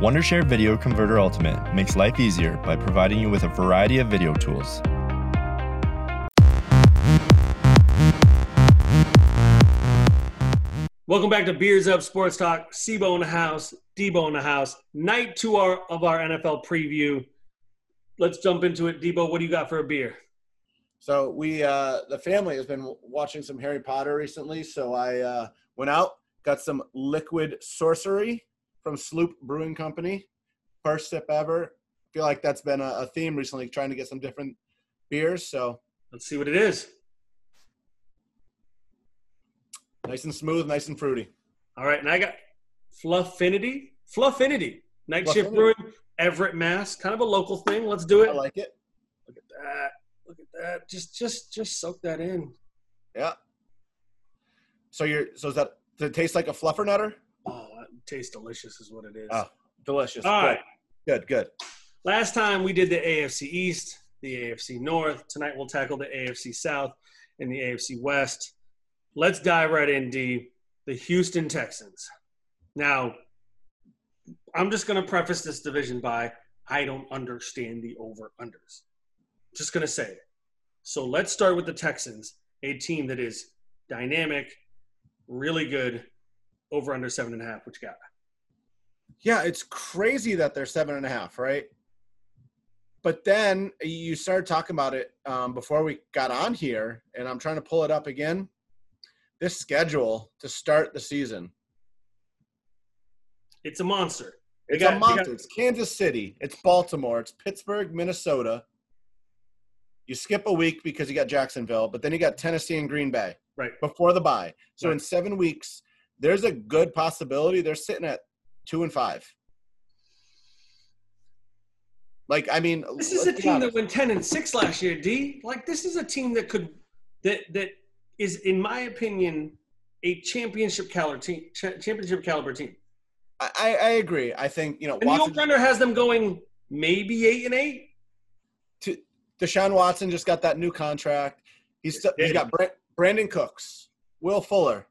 Wondershare Video Converter Ultimate makes life easier by providing you with a variety of video tools. Welcome back to Beers Up Sports Talk. Sibo in the house, Debo in the house. Night two our, of our NFL preview. Let's jump into it. Debo, what do you got for a beer? So we, uh, the family has been watching some Harry Potter recently. So I uh, went out, got some liquid sorcery from Sloop Brewing Company. First sip ever. feel like that's been a, a theme recently, trying to get some different beers. So Let's see what it is. nice and smooth, nice and fruity. All right, and I got Fluffinity. Fluffinity. Night Shift Brewing, Everett, Mass. Kind of a local thing. Let's do it. I like it. Look at that. Look at that. Just, just, just soak that in. Yeah. So you're so is that does it taste like a fluffer nutter? Tastes delicious, is what it is. Oh, delicious. All good. right. Good, good. Last time we did the AFC East, the AFC North. Tonight we'll tackle the AFC South and the AFC West. Let's dive right in, D. The Houston Texans. Now, I'm just going to preface this division by I don't understand the over unders. Just going to say it. So let's start with the Texans, a team that is dynamic, really good, over under seven and a half, which got. Yeah, it's crazy that they're seven and a half, right? But then you started talking about it um, before we got on here, and I'm trying to pull it up again. This schedule to start the season. It's a monster. They It's got- a monster. got- It's Kansas City. It's Baltimore. It's Pittsburgh, Minnesota. You skip a week because you got Jacksonville, but then you got Tennessee and Green Bay Right. before the bye. So Right. in seven weeks, there's a good possibility they're sitting at two and five. Like, I mean, This is a team that went ten and six last year. D like this is a team that could that that is, in my opinion, a championship caliber team. cha- Championship caliber team. I, I I agree. I think you know And the Watson, over has them going maybe eight and eight. to, Deshaun Watson just got that new contract. He's still, he's did. got Bra- Brandin Cooks, Will Fuller,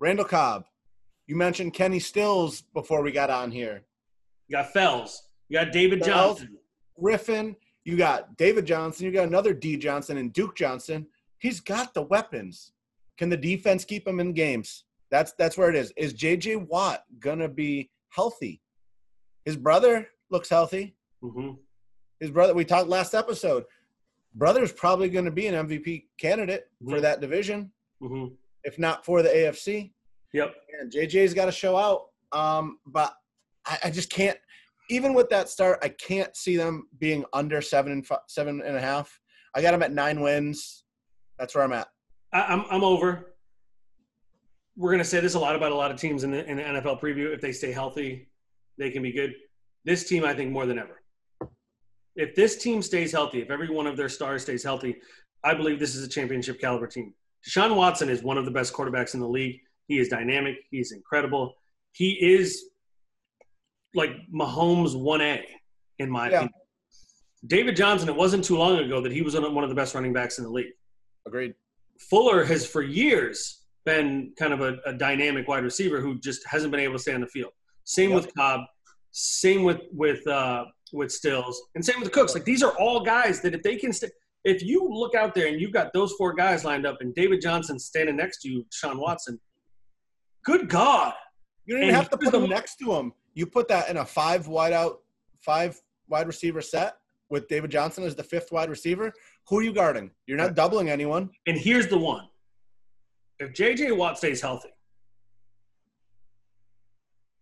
Randall Cobb. You mentioned Kenny Stills before we got on here. You got Fells. You got David Fells. Johnson. Griffin. You got David Johnson. You got another D Johnson and Duke Johnson. He's got the weapons. Can the defense keep him in games? That's that's where it is. Is JJ Watt gonna be healthy? His brother looks healthy. hmm His brother. We talked last episode. Brother's probably going to be an MVP candidate for Mhm. that division, hmm if not for the AFC. Yep. And JJ's got to show out. Um, but I, I just can't. Even with that start, I can't see them being under seven and fi- seven and a half. I got them at nine wins. That's where I'm at. I, I'm I'm over. We're gonna say this a lot about a lot of teams in the in the NFL preview. If they stay healthy, they can be good. This team, I think, more than ever. If this team stays healthy, if every one of their stars stays healthy, I believe this is a championship caliber team. Deshaun Watson is one of the best quarterbacks in the league. He is dynamic. He's incredible. He is like Mahomes 1A, in my Yeah. opinion. David Johnson, it wasn't too long ago that he was one of the best running backs in the league. Agreed. Fuller has for years been kind of a, a dynamic wide receiver who just hasn't been able to stay on the field. Same Yep. with Cobb, same with with uh, with Stills, and same with Cooks. Like these are all guys that if they can stay, if you look out there and you've got those four guys lined up and David Johnson standing next to you, Sean Watson, good God, You don't even And have to put them next to him. You put that in a five wide out, five wide receiver set with David Johnson as the fifth wide receiver. Who are you guarding? You're not doubling anyone. and here's the one: if J.J. Watt stays healthy,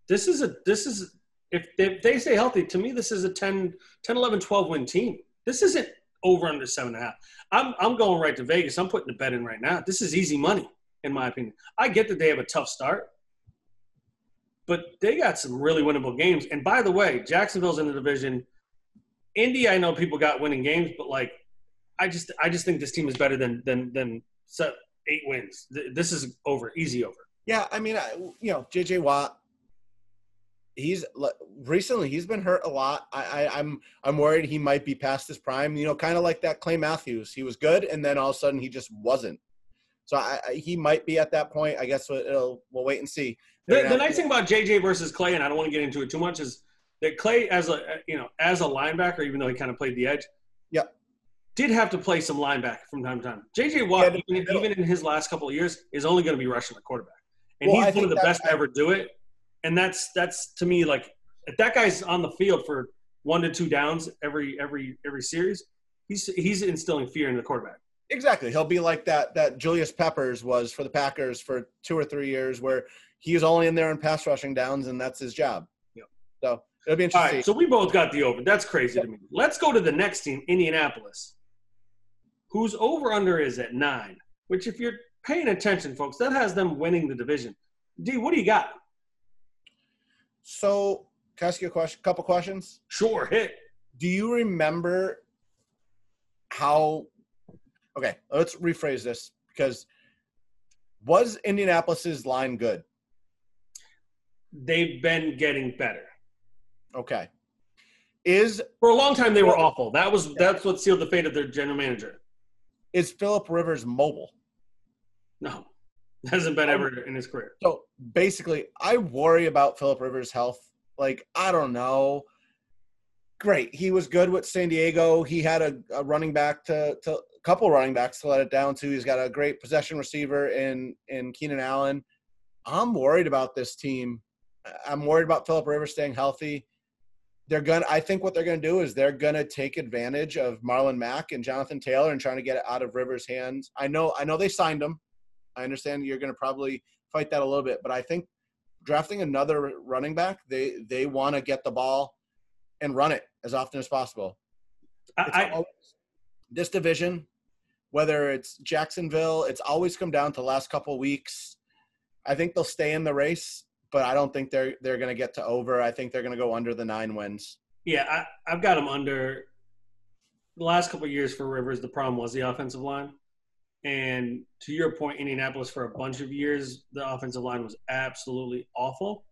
this is a this is if they, if they stay healthy to me this is a 10 10 11 12 win team this isn't over under seven and a half. I'm i'm going right to vegas. I'm putting the bet in right now. This is easy money in my opinion. I get that they have a tough start but they got some really winnable games. And by the way jacksonville's in the division. Indy i know people got winning games but like i just i just think this team is better than than than eight wins. This is over easy over. Yeah, I mean, I, you know, JJ Watt. He's recently he's been hurt a lot. I, I I'm I'm worried he might be past his prime. You know, kind of like that Clay Matthews. He was good, and then all of a sudden he just wasn't. So I, I, he might be at that point. I guess we'll, we'll wait and see. The, the nice thing about JJ versus Clay, and I don't want to get into it too much, is that Clay, as a you know, as a linebacker, even though he kind of played the edge, Yep. did have to play some linebacker from time to time. JJ Watt, Yeah, even, even in his last couple of years, is only going to be rushing the quarterback, and Well, I he's one of the best to ever do it. And that's that's to me like if that guy's on the field for one to two downs every every every series, he's he's instilling fear in the quarterback. Exactly. He'll be like that that Julius Peppers was for the Packers for two or three years, where he's only in there in pass rushing downs, and that's his job. Yep. So it'll be interesting. right, so we both got the over. That's crazy to me. Let's go to the next team, Indianapolis, whose over under is at nine. Which, if you're paying attention, folks, that has them winning the division. D, what do you got? So, can I ask you a question? Couple questions. Sure, hit. Do you remember how? Okay, let's rephrase this because was Indianapolis's line good? They've been getting better. Okay, is For a long time, they were awful. That was that's what sealed the fate of their general manager. is Philip Rivers mobile? No, hasn't been ever in his career. So basically, I worry about Philip Rivers' health. Like, I don't know. Great, he was good with San Diego. He had a, a running back to, to a couple running backs to let it down to. He's got a great possession receiver in in Keenan Allen. I'm worried about this team. I'm worried about Philip Rivers staying healthy. They're gonna. I think what they're gonna do is they're gonna take advantage of Marlon Mack and Jonathan Taylor and trying to get it out of Rivers' hands. I know. I know they signed him. I understand you're gonna probably fight that a little bit, but I think drafting another running back, they they want to get the ball and run it as often as possible. I, always, this division, whether it's Jacksonville, it's always come down to the last couple weeks. I think they'll stay in the race, but I don't think they're they're going to get to over. I think they're going to go under the nine wins. yeah, I, I've got them under. The last couple of years for Rivers, the problem was the offensive line. And to your point, Indianapolis for a bunch of years, the offensive line was absolutely awful.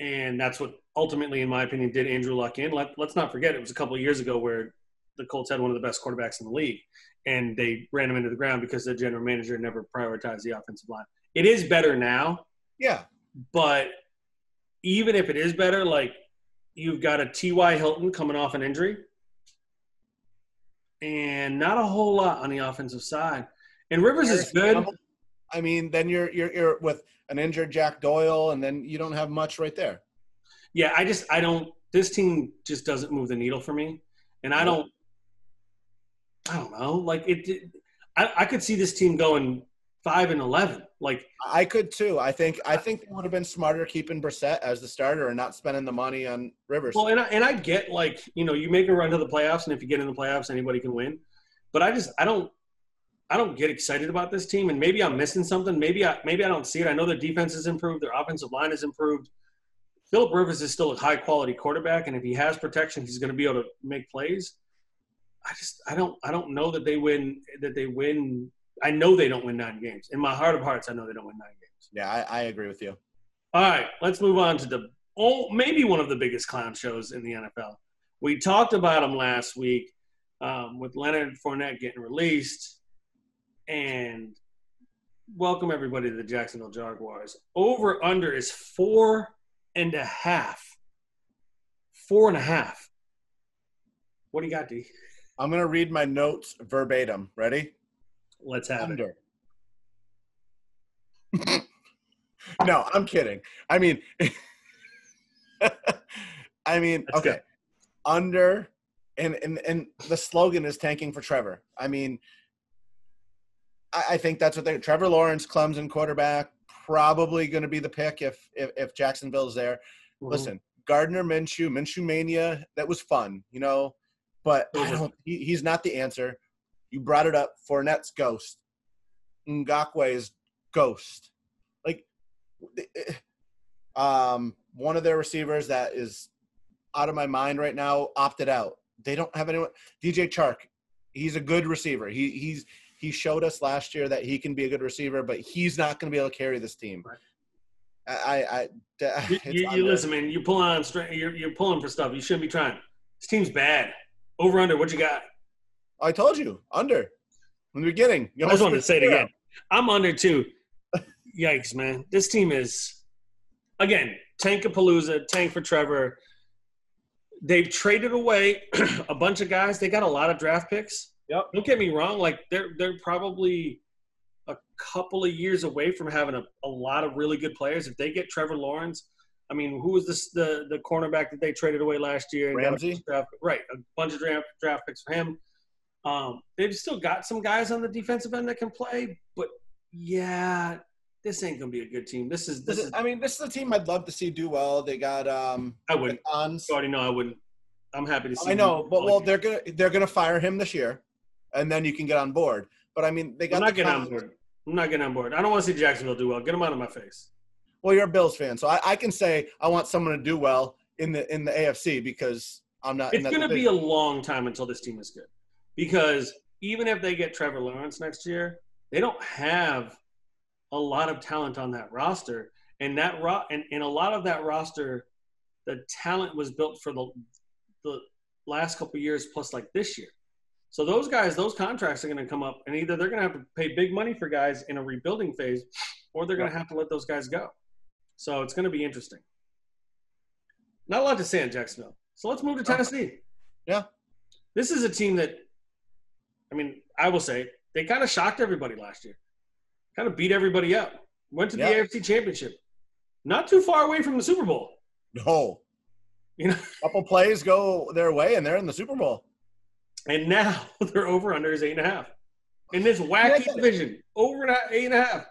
And that's what ultimately, in my opinion, did Andrew Luck in. Let, let's not forget, it was a couple of years ago where the Colts had one of the best quarterbacks in the league. And they ran him into the ground because the general manager never prioritized the offensive line. It is better now, Yeah, but even if it is better, like you've got a T.Y. Hilton coming off an injury and not a whole lot on the offensive side. And Rivers is good. I mean, then you're you're you're with an injured Jack Doyle, and then you don't have much right there. Yeah, I just I don't. This team just doesn't move the needle for me, and I don't. I don't know. Like it, it I, I could see this team going five and eleven. Like I could too. I think I think they would have been smarter keeping Brissett as the starter and not spending the money on Rivers. Well, and I, and I get like you know you make a run to the playoffs, and if you get in the playoffs, anybody can win. But I just I don't I don't get excited about this team, and maybe I'm missing something. Maybe I maybe I don't see it. I know their defense has improved, their offensive line has improved. Philip Rivers is still a high quality quarterback, and if he has protection, he's going to be able to make plays. I just I don't I don't know that they win that they win. I know they don't win nine games. In my heart of hearts, I know they don't win nine games. yeah, I, I agree with you. All right, let's move on to the oh maybe one of the biggest clown shows in the NFL. We talked about him last week um, with Leonard Fournette getting released, and welcome everybody to the Jacksonville Jaguars. Over under is four and a half. Four and a half. What do you got, D? I'm gonna read my notes verbatim. Ready? Let's have it. Under. no, I'm kidding. I mean, I mean, That's okay, good. under, and and and the slogan is tanking for Trevor. I mean, I, I think that's what they're. Trevor Lawrence, Clemson quarterback, probably going to be the pick if if, if Jacksonville's there. Listen, Gardner Minshew, Minshew mania, that was fun, you know, but I don't. He, he's not the answer. You brought it up. Fournette's ghost. Ngakoue's ghost. Like, eh, um, one of their receivers that is out of my mind right now opted out. They don't have anyone. DJ Chark, he's a good receiver. He he's he showed us last year that he can be a good receiver, but he's not going to be able to carry this team. Right. I, I, I You, you, listen, man. You're pulling on string. You're, you're pulling for stuff. You shouldn't be trying. This team's bad. Over under. What you got? I told you under from the beginning. You I just wanted to say it again. I'm under too. Yikes, man! This team is again Tankapalooza, tank for Trevor. They've traded away a bunch of guys. They got a lot of draft picks. Yep. Don't get me wrong. Like they're they're probably a couple of years away from having a, a lot of really good players. If they get Trevor Lawrence, I mean, who was this the the cornerback that they traded away last year? and got a Ramsey? draft- right, a bunch of draft draft picks for him. Um, they've still got some guys on the defensive end that can play, but yeah, this ain't gonna be a good team. This is this This is. is, I mean, this is a team I'd love to see do well. They got um, I wouldn't. Ons. You already know I wouldn't. I'm happy to see. I know, but well, they're gonna they're gonna fire him this year, and then you can get on board. But I mean, they got. I'm not getting on board. I'm not getting on board. I don't want to see Jacksonville do well. Get them out of my face. Well, you're a Bills fan, so I, I can say I want someone to do well in the in the AFC because I'm not. It's going to be a long time until this team is good, because even if they get Trevor Lawrence next year, they don't have a lot of talent on that roster, and that ro- and, and a lot of that roster, the talent was built for the the last couple of years plus like this year. So those guys, those contracts are going to come up, and either they're going to have to pay big money for guys in a rebuilding phase, or they're going to have to let those guys go. So it's going to be interesting. Not a lot to say on Jacksonville. So let's move to Tennessee. Yeah. This is a team that, I mean, I will say they kind of shocked everybody last year. Kind of beat everybody up. Went to the Yeah. AFC Championship. Not too far away from the Super Bowl. no. You know, a couple plays go their way, and they're in the Super Bowl. And now their over under is eight and a half. In this wacky Yeah. division, over and a, eight and a half.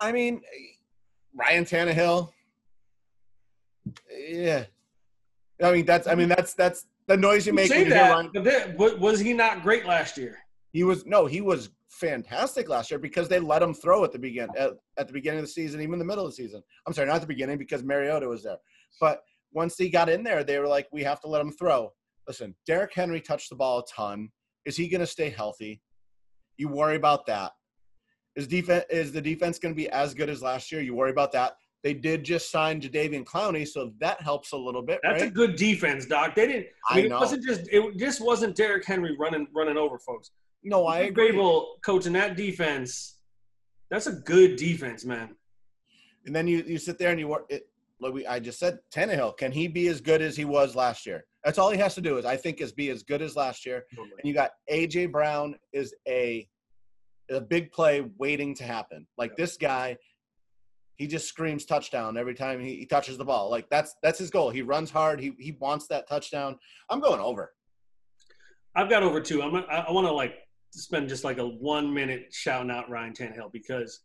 I mean, Ryan Tannehill. Yeah. I mean, that's. I mean, that's that's the noise you You make. say when you hear that, but then, was he not great last year? He was no, he was fantastic last year because they let him throw at the begin at, at the beginning of the season, even the middle of the season. I'm sorry, not the beginning because Mariota was there, but once he got in there, they were like, we have to let him throw. Listen, Derrick Henry touched the ball a ton. Is he going to stay healthy? You worry about that. Is defense is the defense going to be as good as last year? You worry about that. They did just sign Jadeveon Clowney, so that helps a little bit, That's a good defense, Doc. They didn't. I I mean, it wasn't just. It just wasn't Derrick Henry running running over folks. no, I agree. Grable coaching that defense. That's a good defense, man. And then you you sit there and you work it. Like we, I just said, Tannehill, can he be as good as he was last year? That's all he has to do is I think is be as good as last year. And you got AJ Brown is a a big play waiting to happen. Like this guy, he just screams touchdown every time he, he touches the ball. Like that's that's his goal. He runs hard. He he wants that touchdown. I'm going over. I've got over two. I'm. I, I want to like spend just like a one minute shouting out Ryan Tannehill because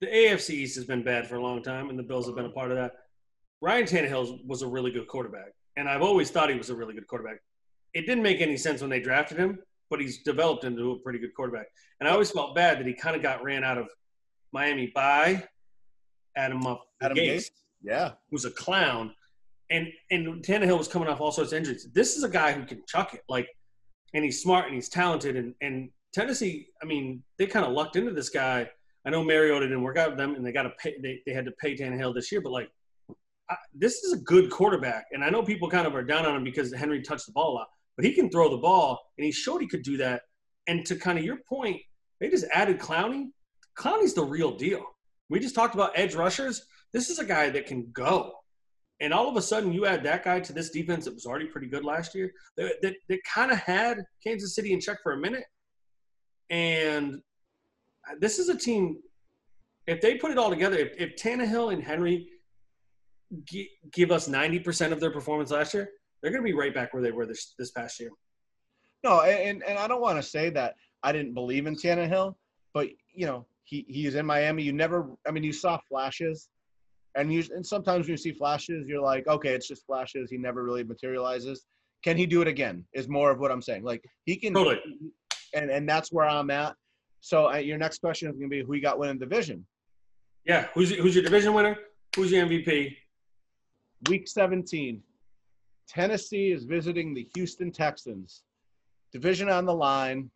the AFC East has been bad for a long time, and the Bills have been a uh-huh. part of that. Ryan Tannehill was a really good quarterback, and I've always thought he was a really good quarterback. It didn't make any sense when they drafted him, but he's developed into a pretty good quarterback. And I always felt bad that he kind of got ran out of Miami by Adam up Adam Gase. Yeah. who's a clown, and and Tannehill was coming off all sorts of injuries. This is a guy who can chuck it, like, and he's smart and he's talented. And and Tennessee, I mean, they kind of lucked into this guy. I know Mariota didn't work out with them, and they got to pay. They, they had to pay Tannehill this year, but like, this is a good quarterback. And I know people kind of are down on him because Henry touched the ball a lot, but he can throw the ball, and he showed he could do that. And to kind of your point, they just added Clowney. Clowney's the real deal. We just talked about edge rushers. This is a guy that can go. And all of a sudden, you add that guy to this defense that was already pretty good last year. That, that, that kind of had Kansas City in check for a minute. And this is a team, if they put it all together, if, if Tannehill and Henry gi- give us 90% of their performance last year, they're going to be right back where they were this, this past year. No, and and I don't want to say that I didn't believe in Tannehill, but you know he he's in Miami. You never, I mean, you saw flashes, and you and sometimes when you see flashes, you're like, okay, it's just flashes. He never really materializes. Can he do it again? Is more of what I'm saying. Like he can, Totally. and and that's where I'm at. So uh, your next question is going to be who you got winning division. Yeah. Who's, who's your division winner? Who's your MVP? Week 17, Tennessee is visiting the Houston Texans. Division on the line.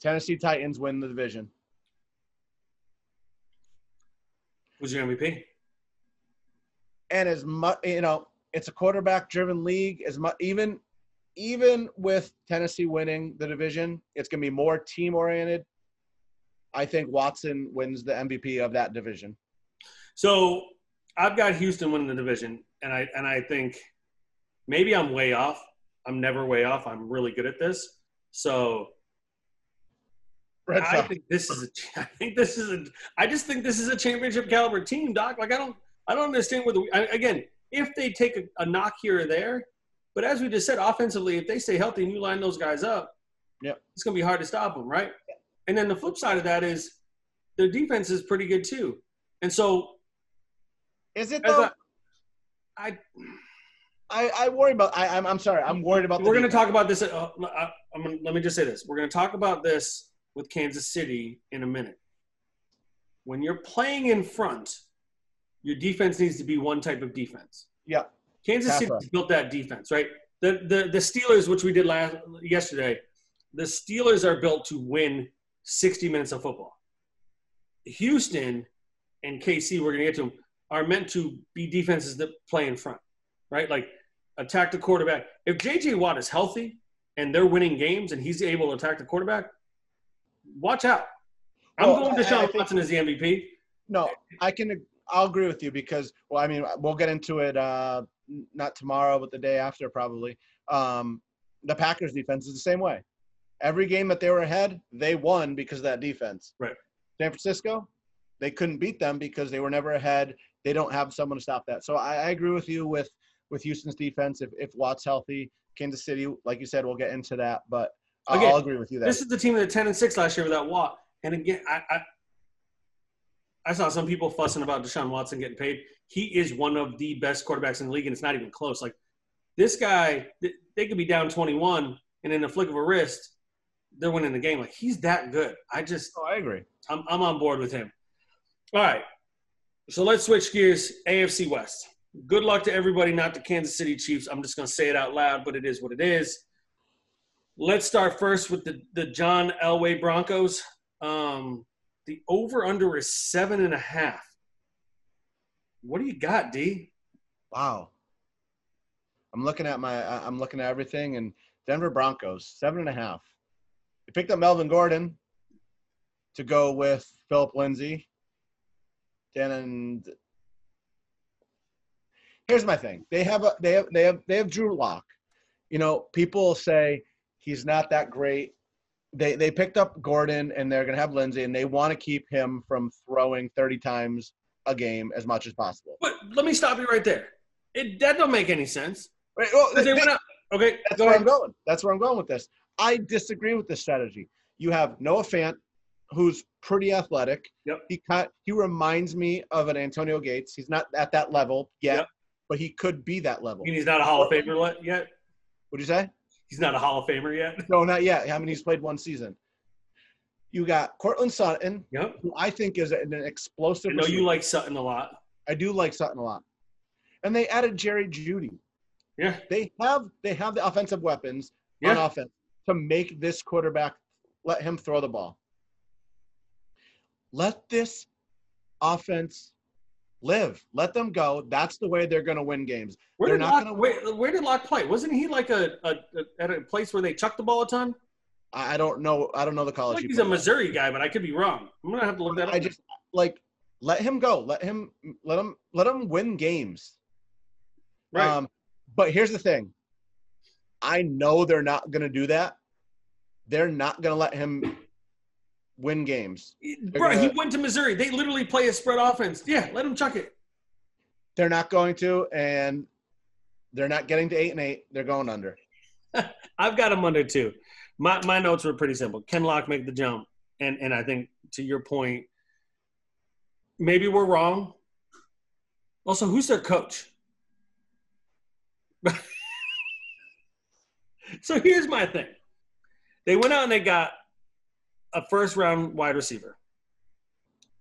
Tennessee Titans win the division. Who's your MVP? and as much you know it's a quarterback driven league as much even even with Tennessee winning the division, it's going to be more team oriented. I think Watson wins the MVP of that division. So I've got Houston winning the division, and I and I think maybe I'm way off. I'm never way off. I'm really good at this. So Red I Sox. think this is a. I think this is a. I just think this is a championship caliber team, Doc. Like I don't. I don't understand where the. I, again, if they take a, a knock here or there, but as we just said, offensively, if they stay healthy and you line those guys up, Yep. it's going to be hard to stop them, right? And then the flip side of that is their defense is pretty good too. And so Is it though? a, I I, I worry about. I, I'm, I'm sorry. I'm worried about. the we're going to talk about this. Uh, I, I'm gonna, let me just say this: we're going to talk about this with Kansas City in a minute. When you're playing in front, your defense needs to be one type of defense. Yeah. Kansas City built that defense, right? The, the the Steelers, which we did last yesterday, the Steelers are built to win 60 minutes of football. Houston and KC, we're going to get to them, are meant to be defenses that play in front, right? Like attack the quarterback. If JJ Watt is healthy and they're winning games and he's able to attack the quarterback, watch out. I'm Well, going to think- Watson as the MVP. No, I can. I'll agree with you because, well, I mean, we'll get into it. Uh, not tomorrow, but the day after, probably. Um, the Packers defense is the same way. Every game that they were ahead, they won because of that defense. Right. San Francisco, they couldn't beat them because they were never ahead. They don't have someone to stop that. So I, I agree with you with with Houston's defense. If if Watt's healthy, Kansas City, like you said, we'll get into that. But I'll, Again, I'll agree with you there. This is the team that 10 and 6 last year without Watt. And again, I, I I saw some people fussing about Deshaun Watson getting paid. He is one of the best quarterbacks in the league, and it's not even close. Like this guy, they could be down 21, and in a flick of a wrist, they're winning the game. Like he's that good. I just oh, I agree. I'm, I'm on board with him. All right. So let's switch gears. AFC West. Good luck to everybody, not the Kansas City Chiefs. I'm just going to say it out loud, but it is what it is. Let's start first with the, the John Elway Broncos. Um, the over under is seven and a half. What do you got, D? Wow. I'm looking at my I'm looking at everything and Denver Broncos, seven and a half. They picked up Melvin Gordon to go with Philip Lindsay. And here's my thing. They have a they have they have they have Drew Lock. You know, people say he's not that great. They they picked up Gordon and they're gonna have Lindsay and they want to keep him from throwing 30 times a game as much as possible. But let me stop you right there. It that don't make any sense. Right, well, They they-. Okay, That's where ahead. I'm going. That's where I'm going with this. I disagree with this strategy. You have Noah Fant, who's pretty athletic. Yep. He cut, he reminds me of an Antonio Gates. He's not at that level yet, Yep. but he could be that level. And he's not a Hall of Famer yet. What'd you say? He's not a Hall of Famer yet. No, not yet. I mean, he's played one season. You got Courtland Sutton, Yep. who I think is an explosive. I know you like Sutton a lot. I do like Sutton a lot. And they added Jerry Jeudy. Yeah. They have they have the offensive weapons on offense to make this quarterback let him throw the ball. Let this offense live. Let them go. That's the way they're going to win games. Where They're did not Lock, gonna where, where did Lock play? Wasn't he like a, a, a at a place where they chuck the ball a ton? I I don't know. I don't know the I college. like he's a. Missouri guy, but I could be wrong. I'm gonna have to look that up. I just like let him go. Let him let him let him win games. right. Um, but here's the thing. I know they're not going to do that. They're not going to let him win games. Bro, he gonna- went to Missouri. They literally play a spread offense. Yeah, let him chuck it. They're not going to, and they're not getting to eight and eight. They're going under. I've got them under two. My my notes were pretty simple. Ken Lock make the jump, and and I think to your point, maybe we're wrong. Also, who's their coach? so here's my thing. They went out and they got a first round wide receiver.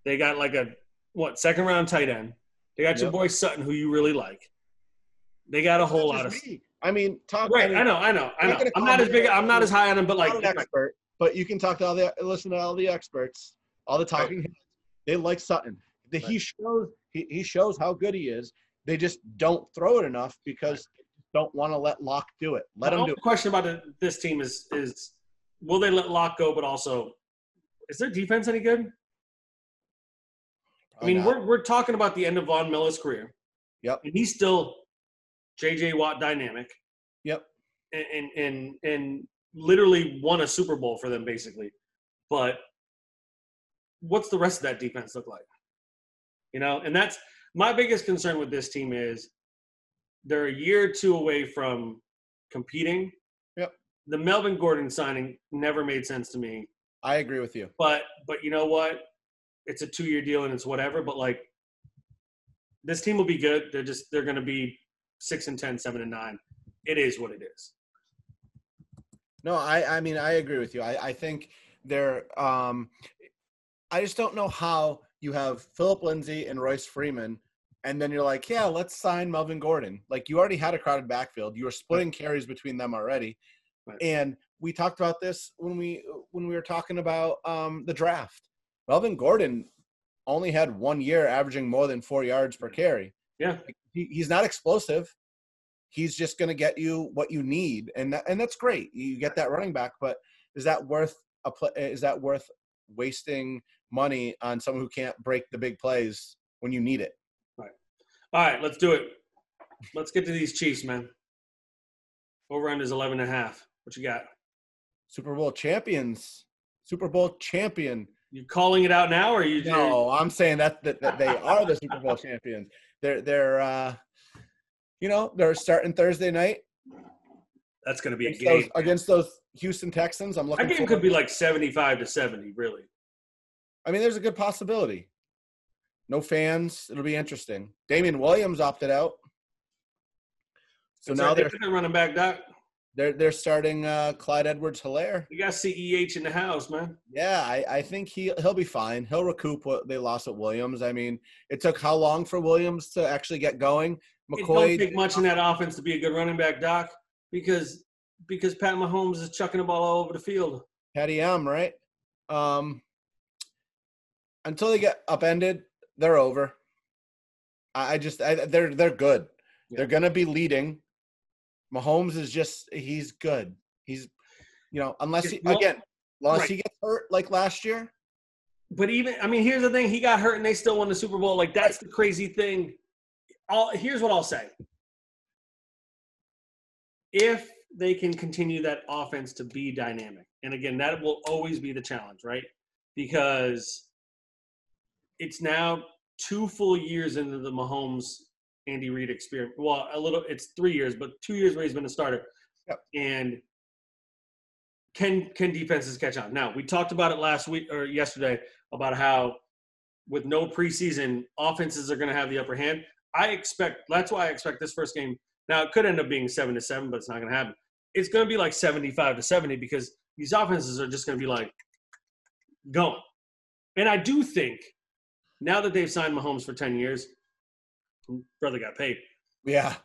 They got like a what second round tight end. They got your boy Sutton, who you really like. They got a whole lot of me. I mean, talk. right. mean, I know, I know, I I'm know. not I'm not as big. I'm not as high on him, but like, an expert, but you can talk to all the listen to all the experts, all the talking. heads. They like Sutton. The, He shows he, he shows how good he is. They just don't throw it enough because don't want to let Lock do it. Let him do only it. question about this team is is will they let Lock go? But also, is their defense any good? I mean, we're we're talking about the end of Von Miller's career. Yep. And he's still J.J. Watt dynamic. Yep. And and and, and literally won a Super Bowl for them basically. But what's the rest of that defense look like? You know, and that's my biggest concern with this team is they're a year or two away from competing. Yep. The Melvin Gordon signing never made sense to me. I agree with you. But but you know what? It's a two year deal and it's whatever. But like this team will be good. They're just they're gonna be six and ten, seven and nine. It is what it is. No, I I mean I agree with you. I I think they're um I just don't know how you have Philip Lindsay and Royce Freeman and then you're like, yeah, let's sign Melvin Gordon. Like you already had a crowded backfield. You were splitting carries between them already. Right. And we talked about this when we when we were talking about um the draft. Melvin Gordon only had one year averaging more than 4 yards per carry. Yeah. He, he's not explosive. He's just going to get you what you need, and that, and that's great. You get that running back, but is that worth a is that worth wasting money on someone who can't break the big plays when you need it? Right. All right, let's do it. Let's get to these Chiefs, man. Over under is 11 and a half. What you got? Super Bowl champions, Super Bowl champion. You calling it out now, or you? No, I'm saying that that, that they are the Super Bowl champions. They're they're uh, you know they're starting Thursday night That's going to be a against those, game. against those Houston Texans. I'm looking. That game could be like 75 to 70, really. I mean, there's a good possibility. No fans. It'll be interesting. Damien Williams opted out. So It's now they're running back, Doc. They're they're starting uh, Clyde Edwards Helaire. You got CEH in the house, man. Yeah, I, I think he he'll be fine. He'll recoup what they lost at Williams. I mean, it took how long for Williams to actually get going? It don't McCoy. take much in that offense to be a good running back, Doc, because because Pat Mahomes is chucking the ball all over the field. Patty M, right? Um, until they get upended, they're over. I, I just I, they're they're good. Yeah. They're gonna be leading. Mahomes is just he's good. He's you know unless he again unless right. he gets hurt like last year. But even I mean, here's the thing: he got hurt and they still won the Super Bowl. Like that's the crazy thing. All here's what I'll say: if they can continue that offense to be dynamic, and again, that will always be the challenge, right? Because it's now two full years into the Mahomes Andy Reid experience. Well, a little, it's three years, but two years where he's been a starter, Yep. and can can defenses catch on? Now we talked about it last week or yesterday about how with no preseason offenses are going to have the upper hand. I expect that's why I expect this first game. Now it could end up being seven to seven, but it's not going to happen. It's going to be like seventy-five to seventy because these offenses are just going to be like going. And I do think now that they've signed Mahomes for ten years, brother got paid. Yeah,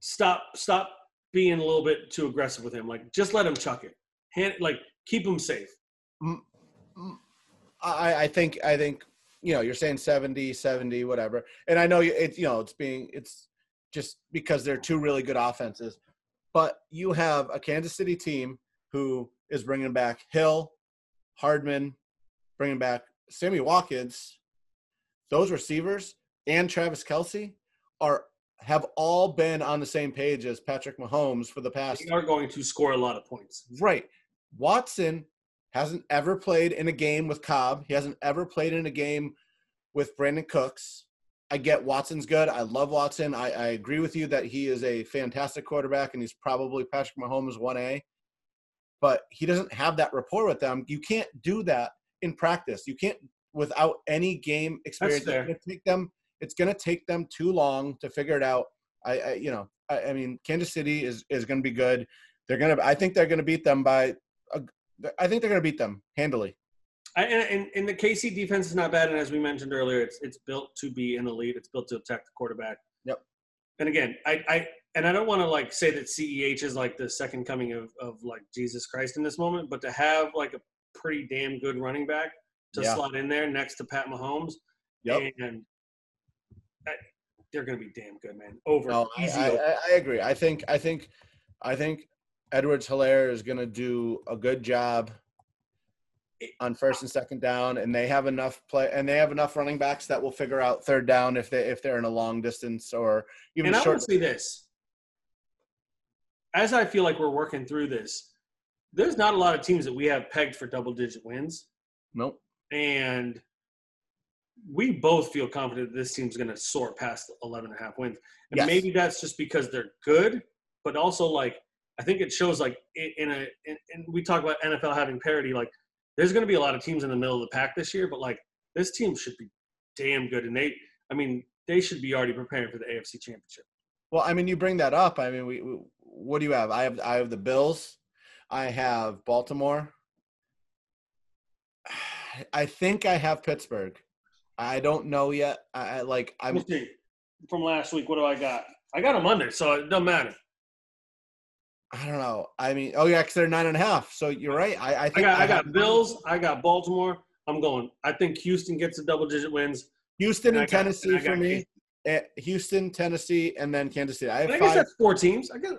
Stop, stop being a little bit too aggressive with him. Like just let him chuck it. Hand, like keep him safe. I I think I think you know you're saying 70 70 whatever and i know you- it's you know it's being it's just because they're two really good offenses but you have a kansas city team who is bringing back hill hardman bringing back sammy watkins those receivers and travis kelce are have all been on the same page as patrick mahomes for the past They are going to score a lot of points. Right. Watson hasn't ever played in a game with Cobb. He hasn't ever played in a game with Brandin Cooks. I get Watson's good. I love Watson. I, I agree with you that he is a fantastic quarterback and he's probably Patrick Mahomes 1A. But he doesn't have that rapport with them. You can't do that in practice. You can't without any game experience. fair. It's gonna take them it's gonna take them too long to figure it out. I, I you know, I, I mean Kansas City is is gonna be good. They're gonna. I think they're gonna beat them by. A, I think they're gonna beat them handily. I, and, and, the KC defense is not bad, and as we mentioned earlier, it's it's built to be an elite. It's built to attack the quarterback. Yep. And again, I, I and I don't want to like say that CEH is like the second coming of, of like Jesus Christ in this moment, but to have like a pretty damn good running back to Yeah. slot in there next to Pat Mahomes, Yep. and they're going to be damn good, man. Over No, I, easy. I. I agree. I think I think I think Edwards Helaire is going to do a good job on first and second down, and they have enough play and they have enough running backs that will figure out third down if they if they're in a long distance or even and I short. would say this. As I feel like we're working through this, there's not a lot of teams that we have pegged for double digit wins. Nope. And we both feel confident that this team's going to soar past 11 and a half wins. And Yes. maybe that's just because they're good, but also like I think it shows like in, in a in, and we talk about NFL having parity. Like there's going to be a lot of teams in the middle of the pack this year, but like this team should be damn good, and they I mean they should be already preparing for the AFC Championship. Well, I mean, you bring that up. I mean, we, we what do you have? I have I have the Bills. I have Baltimore. I think I have Pittsburgh. I don't know yet. I, I like I'm me see. From last week, what do I got? I got them under, so it doesn't matter. I don't know. I mean, oh yeah, because they're nine and a half. So you're right. I, I I think got I have got Bills, I got Baltimore. I'm going. I think Houston gets the double digit wins. Houston and I and got- Tennessee and for me. Eh, Houston, Tennessee, and then Kansas City. I have I guess five. that's four teams. I guess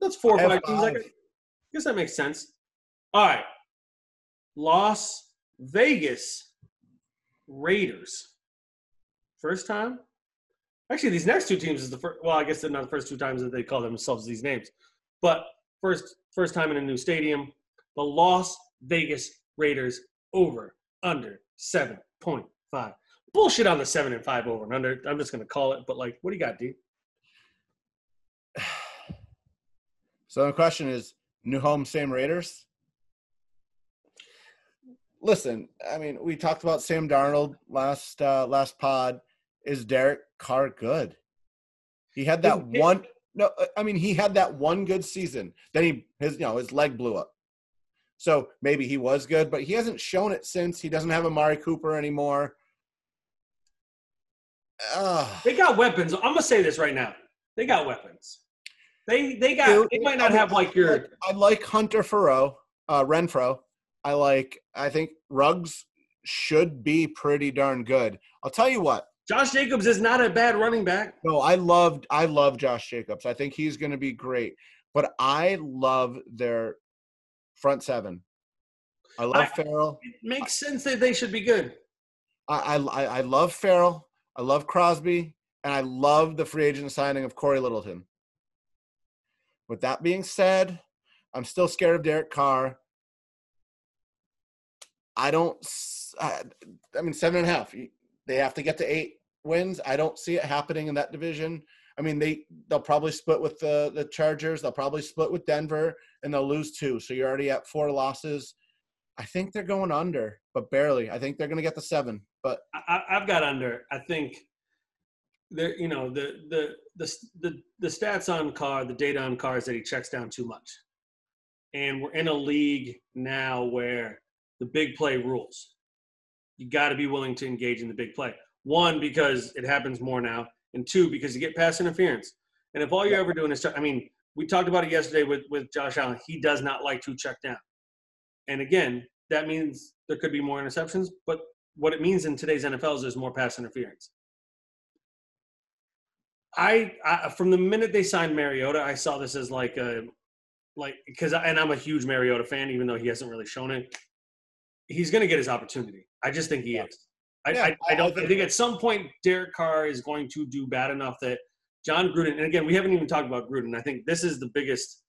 that's four or I have five teams. I five. guess that makes sense. All right. Las Vegas Raiders. First time? Actually, these next two teams is the first. Well, I guess they're not the first two times that they call themselves these names, but first first time in a new stadium. The Las Vegas Raiders over under seven point five. Bullshit on the seven and five over and under. I'm just gonna call it. But like, what do you got, D? So the question is, new home, same Raiders. Listen, I mean, we talked about Sam Darnold last uh, last pod. Is Derek Carr good? He had that one. No, uh, I mean, he had that one good season. Then he his you know his leg blew up. So maybe he was good, but he hasn't shown it since. He doesn't have Amari Cooper anymore. Ugh. They got weapons. I'm gonna say this right now. They got weapons. They they got. Dude, They might not I mean, have like your. I like Hunter Furrow, uh, Renfro. I like. I think Ruggs should be pretty darn good. I'll tell you what. Josh Jacobs is not a bad running back. No, I loved. I love Josh Jacobs. I think he's going to be great. But I love their front seven. I love I- Ferrell. It makes sense that they should be good. I, I I love Ferrell. I love Crosby, and I love the free agent signing of Cory Littleton. With that being said, I'm still scared of Derek Carr. I don't. Uh, I mean, seven and a half. They have to get to eight wins. I don't see it happening in that division. I mean, they they'll probably split with the the Chargers. They'll probably split with Denver, and they'll lose two. So you're already at four losses. I think they're going under, but barely. I think they're going to get the seven, but I, I- I've got under. I think there. You know the the the the the stats on Carr, the data on Carr is that he checks down too much, and we're in a league now where the big play rules. You got to be willing to engage in the big play. One because it happens more now, and two because you get pass interference. And if all you're ever doing is, I mean, we talked about it yesterday with with Josh Allen. He does not like to check down. And again, that means there could be more interceptions, but what it means in today's NFL is there's more pass interference. I, I from the minute they signed Mariota, I saw this as like a like because and I'm a huge Mariota fan, even though he hasn't really shown it. He's going to get his opportunity. I just think he Yeah. is. I, Yeah, I, I- don't. I I think at some point Derek Carr is going to do bad enough that Jon Gruden. And again, we haven't even talked about Gruden. I think this is the biggest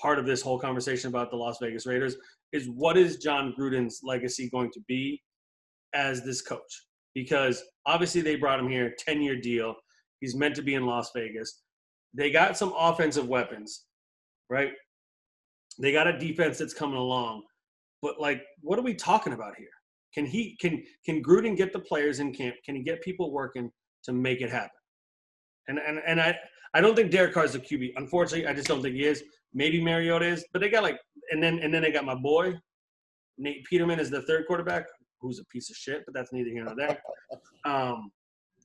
part of this whole conversation about the Las Vegas Raiders is what is Jon Gruden's legacy going to be as this coach? Because obviously they brought him here, 10 year deal. He's meant to be in Las Vegas. They got some offensive weapons, right? They got a defense that's coming along. But like, what are we talking about here? Can he can can Gruden get the players in camp? Can he get people working to make it happen? And and and I I don't think Derek Carr's a QB. Unfortunately, I just don't think he is. Maybe Mariota is, but they got like and then and then they got my boy Nate Peterman is the third quarterback, who's a piece of shit, but that's neither here nor there. Um,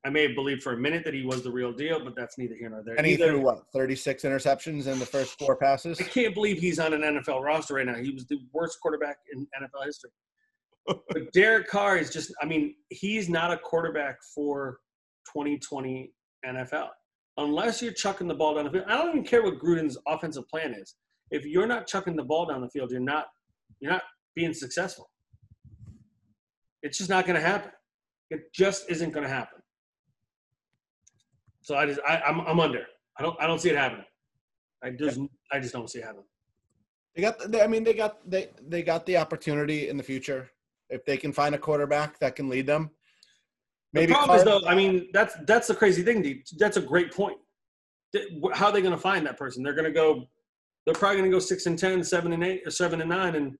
I may have believed for a minute that he was the real deal, but that's neither here nor there. and he Either- threw what 36 interceptions in the first four passes. I can't believe he's on an NFL roster right now. He was the worst quarterback in NFL history. but Derek Carr is just, I mean, he's not a quarterback for 2020 NFL. Unless you're chucking the ball down the field, I don't even care what Gruden's offensive plan is. If you're not chucking the ball down the field, you're not you're not being successful. It's just not going to happen. It just isn't going to happen. So I just I, I'm I'm under. I don't I don't see it happening. I just I just don't see it happening. They got. They, I mean, they got they they got the opportunity in the future if they can find a quarterback that can lead them. the problem is though. I mean, that's that's the crazy thing. Dude. That's a great point. How are they going to find that person? They're going to go. They're probably going to go six and 10, 7 and eight, or seven and nine, and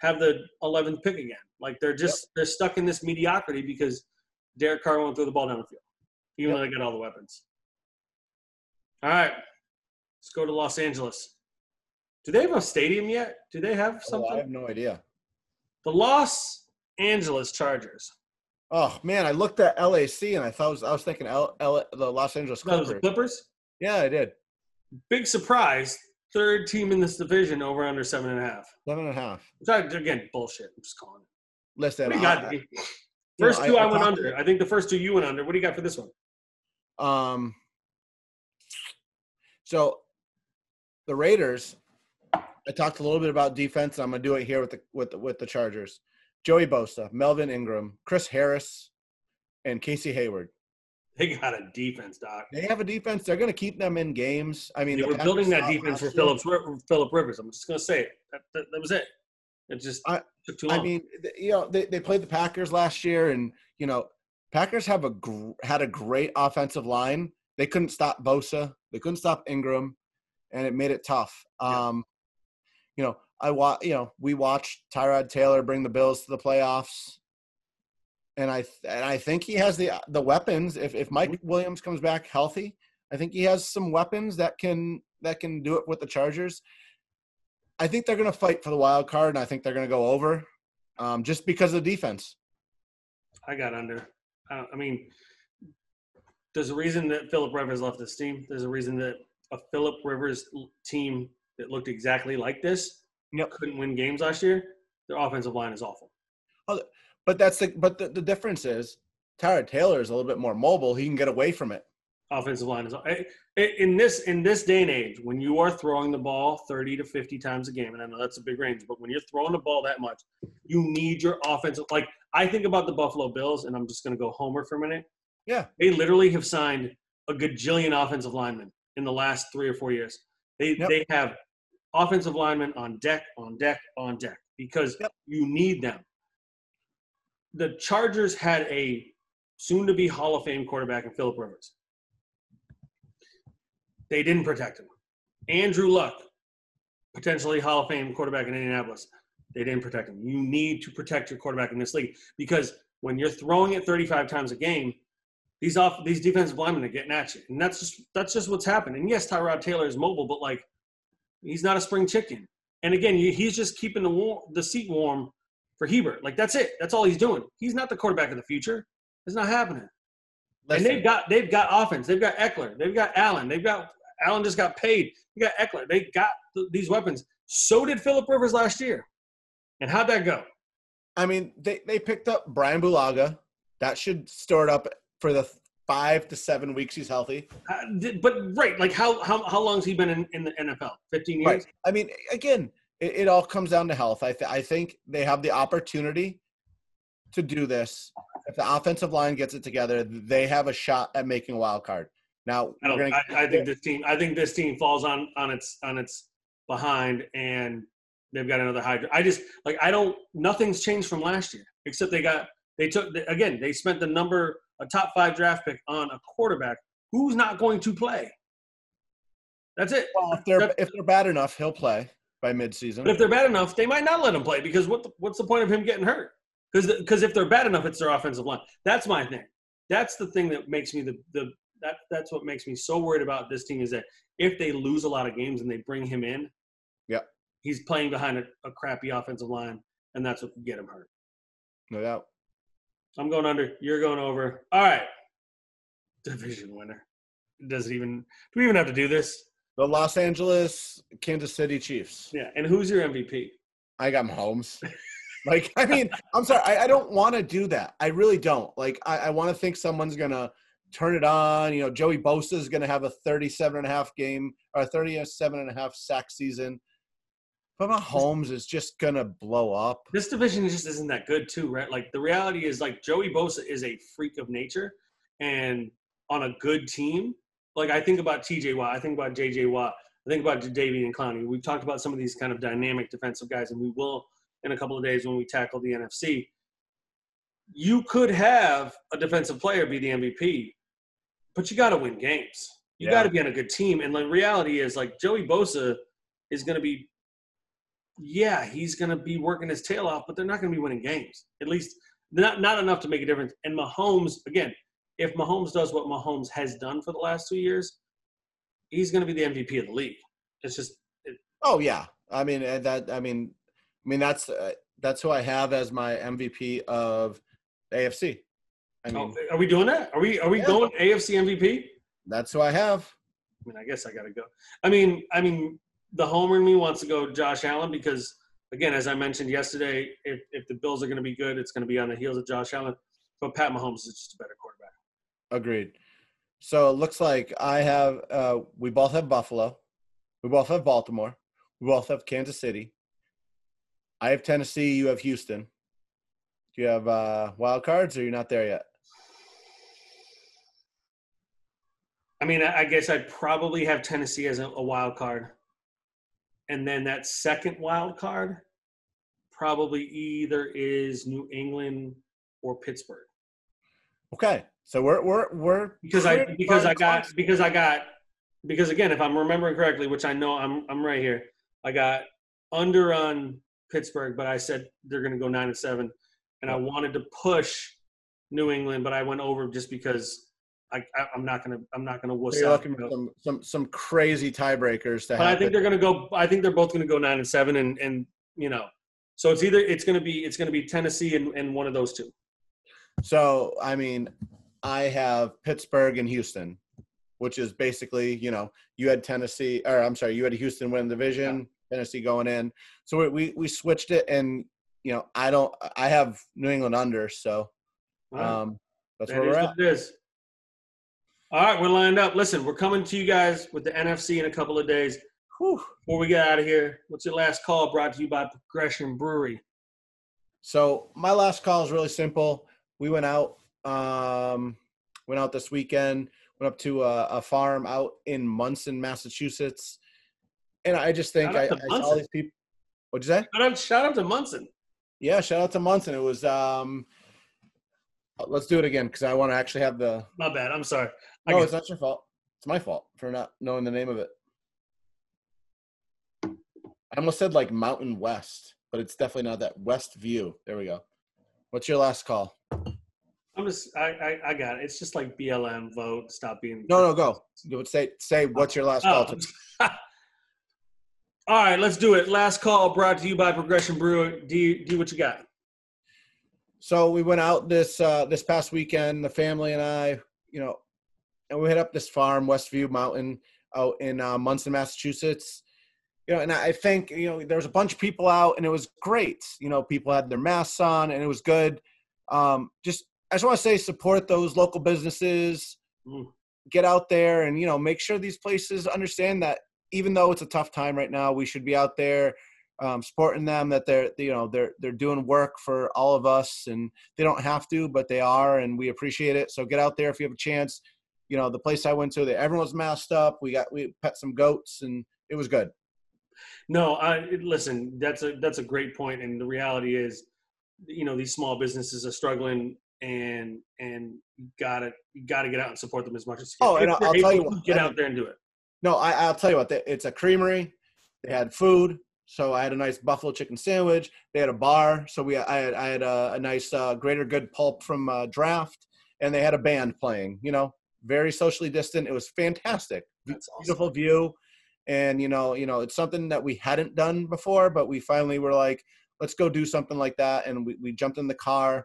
have the eleventh pick again. Like they're just they're stuck in this mediocrity because Derek Carr won't throw the ball down the field, even Yep. though they got all the weapons. All right, let's go to Los Angeles. Do they have a stadium yet? Do they have Oh, something? I have no idea. The Los Angeles Chargers. Oh man, I looked at LAC and I thought I was, I was thinking L, L, the Los Angeles That was the Clippers. Clippers. Yeah, I did. Big surprise. Third team in this division over under seven and a half. Seven and a half. Sorry, again, bullshit. I'm just calling it. Listen, you got? I-? First I- two I, I went under. I think the first two you went under. What do you got for this one? Um, so the Raiders, I talked a little bit about defense. I'm gonna do it here with the with the, with the Chargers. Joey Bosa, Melvin Ingram, Chris Harris, and Casey Hayward. They got a defense, Doc. They have a defense. They're gonna keep them in games. I mean, They the were Packers building that defense for. Phillips Philip Rivers. I'm just gonna say it. That, that, that was it. It just I- took too long. I mean, you know, they, they played the Packers last year, and you know, Packers have a gr- had a great offensive line. They couldn't stop Bosa. They couldn't stop Ingram, and it made it tough. Yeah. Um, you know, I wa- You know, we watched Tyrod Taylor bring the Bills to the playoffs, and I th- and I think he has the the weapons. If if Mike Williams comes back healthy, I think he has some weapons that can that can do it with the Chargers. I think they're going to fight for the wild card, and I think they're going to go over, um, just because of the defense. I got under. Uh, I mean, there's a reason that Philip Rivers left this team. There's a reason that a Philip Rivers team that looked exactly like this Yep. couldn't win games last year. Their offensive line is awful. But that's the but the, the difference is Tyrod Taylor is a little bit more mobile. He can get away from it. Offensive line is I- I- in this in this day and age when you are throwing the ball 30 to 50 times a game, and I know that's a big range, but when you're throwing the ball that much, you need your offensive. Like I think about the Buffalo Bills, and I'm just going to go homer for a minute. Yeah. They literally have signed a gajillion offensive linemen in the last three or four years. They Yep. they have offensive linemen on deck, on deck, on deck because Yep. you need them. The Chargers had a soon-to-be Hall of Fame quarterback in Philip Rivers. They didn't protect him. Andrew Luck, potentially Hall of Fame quarterback in Indianapolis. They didn't protect him. You need to protect your quarterback in this league because when you're throwing it 35 times a game, these off these defensive linemen are getting at you, and that's just that's just what's happened. And yes, Tyrod Taylor is mobile, but like he's not a spring chicken. And again, he's just keeping the war, the seat warm for Herbert. Like that's it. That's all he's doing. He's not the quarterback of the future. It's not happening. And they've got they've got offense. They've got Ekeler. They've got Allen. They've got Allen just got paid. You got Ekeler. They got th- these weapons. So did Philip Rivers last year. And how'd that go? I mean, they, they picked up Brian Bulaga. That should store it up for the five to seven weeks he's healthy. Uh, but right, like how how how long's he been in, in the NFL? Fifteen years. Right. I mean, again, it, it all comes down to health. I, th- I think they have the opportunity to do this. If the offensive line gets it together, they have a shot at making a wild card. Now, I gonna, I, I think this team. I think this team falls on on its on its behind, and they've got another hydra. I just like I don't. Nothing's changed from last year, except they got they took again. They spent the number a top five draft pick on a quarterback who's not going to play. That's it. well, if they're that- if they're bad enough, he'll play by midseason. But if they're bad enough, they might not let him play because what the, what's the point of him getting hurt? Because because if they're bad enough, it's their offensive line. That's my thing. That's the thing that makes me the the that that's what makes me so worried about this team is that if they lose a lot of games and they bring him in. He's playing behind a, a crappy offensive line, and that's what could get him hurt. no doubt. I'm going under. You're going over. All right. Division winner. Does it even? Do we even have to do this? The Los Angeles Kansas City Chiefs. Yeah. And who's your MVP? I got Mahomes. like, I mean, I'm sorry, I, I don't want to do that. I really don't. Like, I, I want to think someone's gonna turn it on. You know, Joey Bosa is going to have a 37 and a half game or 37 and a half sack season. But Mahomes is just going to blow up. This division just isn't that good, too, right? Like the reality is, like Joey Bosa is a freak of nature, and on a good team, like I think about T.J. Watt, I think about J.J. Watt, I think about Jadeveon Clowney. We've talked about some of these kind of dynamic defensive guys, and we will in a couple of days when we tackle the NFC. You could have a defensive player be the MVP, but you got to win games. You Yeah. got to be on a good team. And the reality is, like Joey Bosa is going to be, yeah, he's going to be working his tail off, but they're not going to be winning games. At least not not enough to make a difference. And Mahomes, again, if Mahomes does what Mahomes has done for the last two years, he's going to be the MVP of the league. It's just Oh yeah, I mean that. I mean, I mean that's uh, that's who I have as my MVP of AFC. I mean, oh, are we doing that? Are we are we Yeah. going AFC MVP? that's who I have. I mean, I guess I got to go. I mean, I mean, the homer in me wants to go Josh Allen because, again, as I mentioned yesterday, if, if the Bills are going to be good, it's going to be on the heels of Josh Allen. But Pat Mahomes is just a better quarterback. Agreed. So it looks like I have. Uh, we both have Buffalo. We both have Baltimore. We both have Kansas City. I have Tennessee. You have Houston. Do you have uh, wild cards, or you're not there yet? I mean, I, I guess I'd probably have Tennessee as a, a wild card, and then that second wild card probably either is New England or Pittsburgh. Okay, so we're we're we're because I because I got because I got because again, if I'm remembering correctly, which I know I'm I'm right here, I got under on Pittsburgh, but I said they're going to go nine and seven, and I wanted to push New England, but I went over just because I, I I'm not gonna I'm not gonna wuss out. some some some crazy tiebreakers to But I think they're to go. I think they're both going to go nine and seven, and and you know, so it's either it's going to be it's to be Tennessee and, and one of those two. So I mean, I have Pittsburgh and Houston, which is basically you know you had Tennessee or I'm sorry you had Houston win the division, Tennessee going in. So we, we we switched it, and you know I don't I have New England under, so um that's That where we're what at. it is. All right, we're lined up. Listen, we're coming to you guys with the NFC in a couple of days. Whew. Before we get out of here, what's your last call brought to you by Progression Brewery? So my last call is really simple. We went out, um, went out this weekend. Went up to a, a farm out in Monson, Massachusetts, and I just think I, I saw all these people. What'd you say? Shout out, shout out to Monson. Yeah, shout out to Monson. It was. um Let's do it again because I want to actually have the. My bad. I'm sorry. I No, got- it's not your fault. It's my fault for not knowing the name of it. I almost said like Mountain West, but it's definitely not that. West View. There we go. What's your last call? I'm just. I, I. I got it. It's just like BLM vote. Stop being. No, no, go. Go- Say, say what's your last call? Oh. To? All right, let's do it. Last call brought to you by Progression Brewery. Do you, do what you got? So we went out this uh, this past weekend, the family and I, you know, and we hit up this farm, Westview Mountain, out in uh, Monson, Massachusetts. You know, and I think you know there was a bunch of people out, and it was great. You know, people had their masks on, and it was good. Um, just I just want to say, support those local businesses. Mm. Get out there, and you know, make sure these places understand that even though it's a tough time right now, we should be out there um, supporting them that they're you know they're they're doing work for all of us and they don't have to but they are and we appreciate it so get out there if you have a chance you know the place i went to that everyone was masked up we got we pet some goats and it was good No, I listen. That's a that's a great point, and the reality is, you know, these small businesses are struggling, and and you gotta you gotta get out and support them as much as you can. Oh, and If I'll- I'll tell you what, get I out there and do it. no I, i'll tell you what it's a creamery they had food so i had a nice buffalo chicken sandwich they had a bar so we i had, I had a, a nice uh, greater good pulp from uh, draft and they had a band playing you know very socially distant it was fantastic That's awesome. beautiful view and you know you know it's something that we hadn't done before but we finally were like let's go do something like that and we, we jumped in the car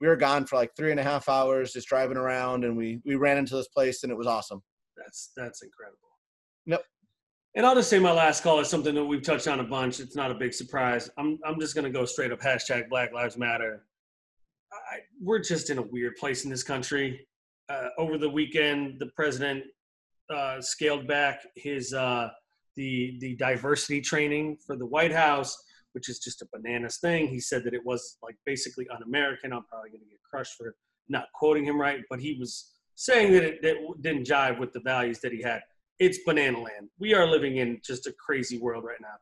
we were gone for like three and a half hours just driving around and we we ran into this place and it was awesome That's that's incredible. Yep. And I'll just say my last call is something that we've touched on a bunch. It's not a big surprise. I'm I'm just gonna go straight up hashtag Black Lives Matter. I, we're just in a weird place in this country. Uh, over the weekend, the president uh, scaled back his uh, the the diversity training for the White House, which is just a bananas thing. He said that it was like basically un-American. I'm probably going to get crushed for not quoting him right, but he was saying that it, that didn't jive with the values that he had. It's banana land. We are living in just a crazy world right now.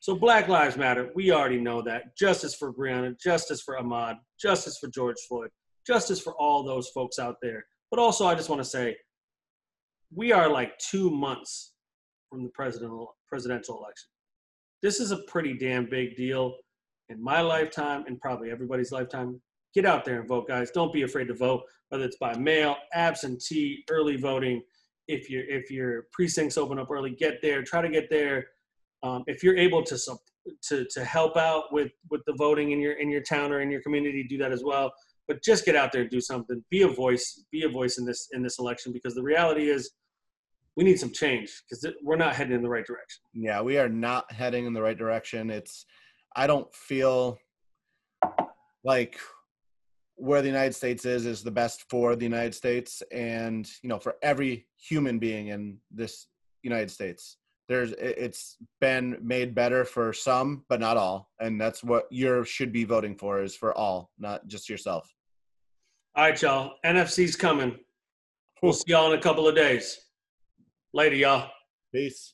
So Black Lives Matter. We already know that. Justice for Breonna. Justice for Ahmaud. Justice for George Floyd. Justice for all those folks out there. But also, I just want to say, we are like two months from the presidential presidential election. This is a pretty damn big deal in my lifetime and probably everybody's lifetime. Get out there and vote, guys. Don't be afraid to vote, whether it's by mail, absentee, early voting. If your if your precincts open up early, get there. Try to get there. Um, if you're able to to to help out with with the voting in your in your town or in your community, do that as well. But just get out there and do something. Be a voice. Be a voice in this in this election because the reality is we need some change because we're not heading in the right direction. Yeah, we are not heading in the right direction. It's, I don't feel like where the United States is is the best for the United States and you know for every human being in this United States. There's it's been made better for some, but not all, and that's what you should be voting for is for all, not just yourself. All right, y'all. NFC's coming. We'll see y'all in a couple of days. Later, y'all. Peace.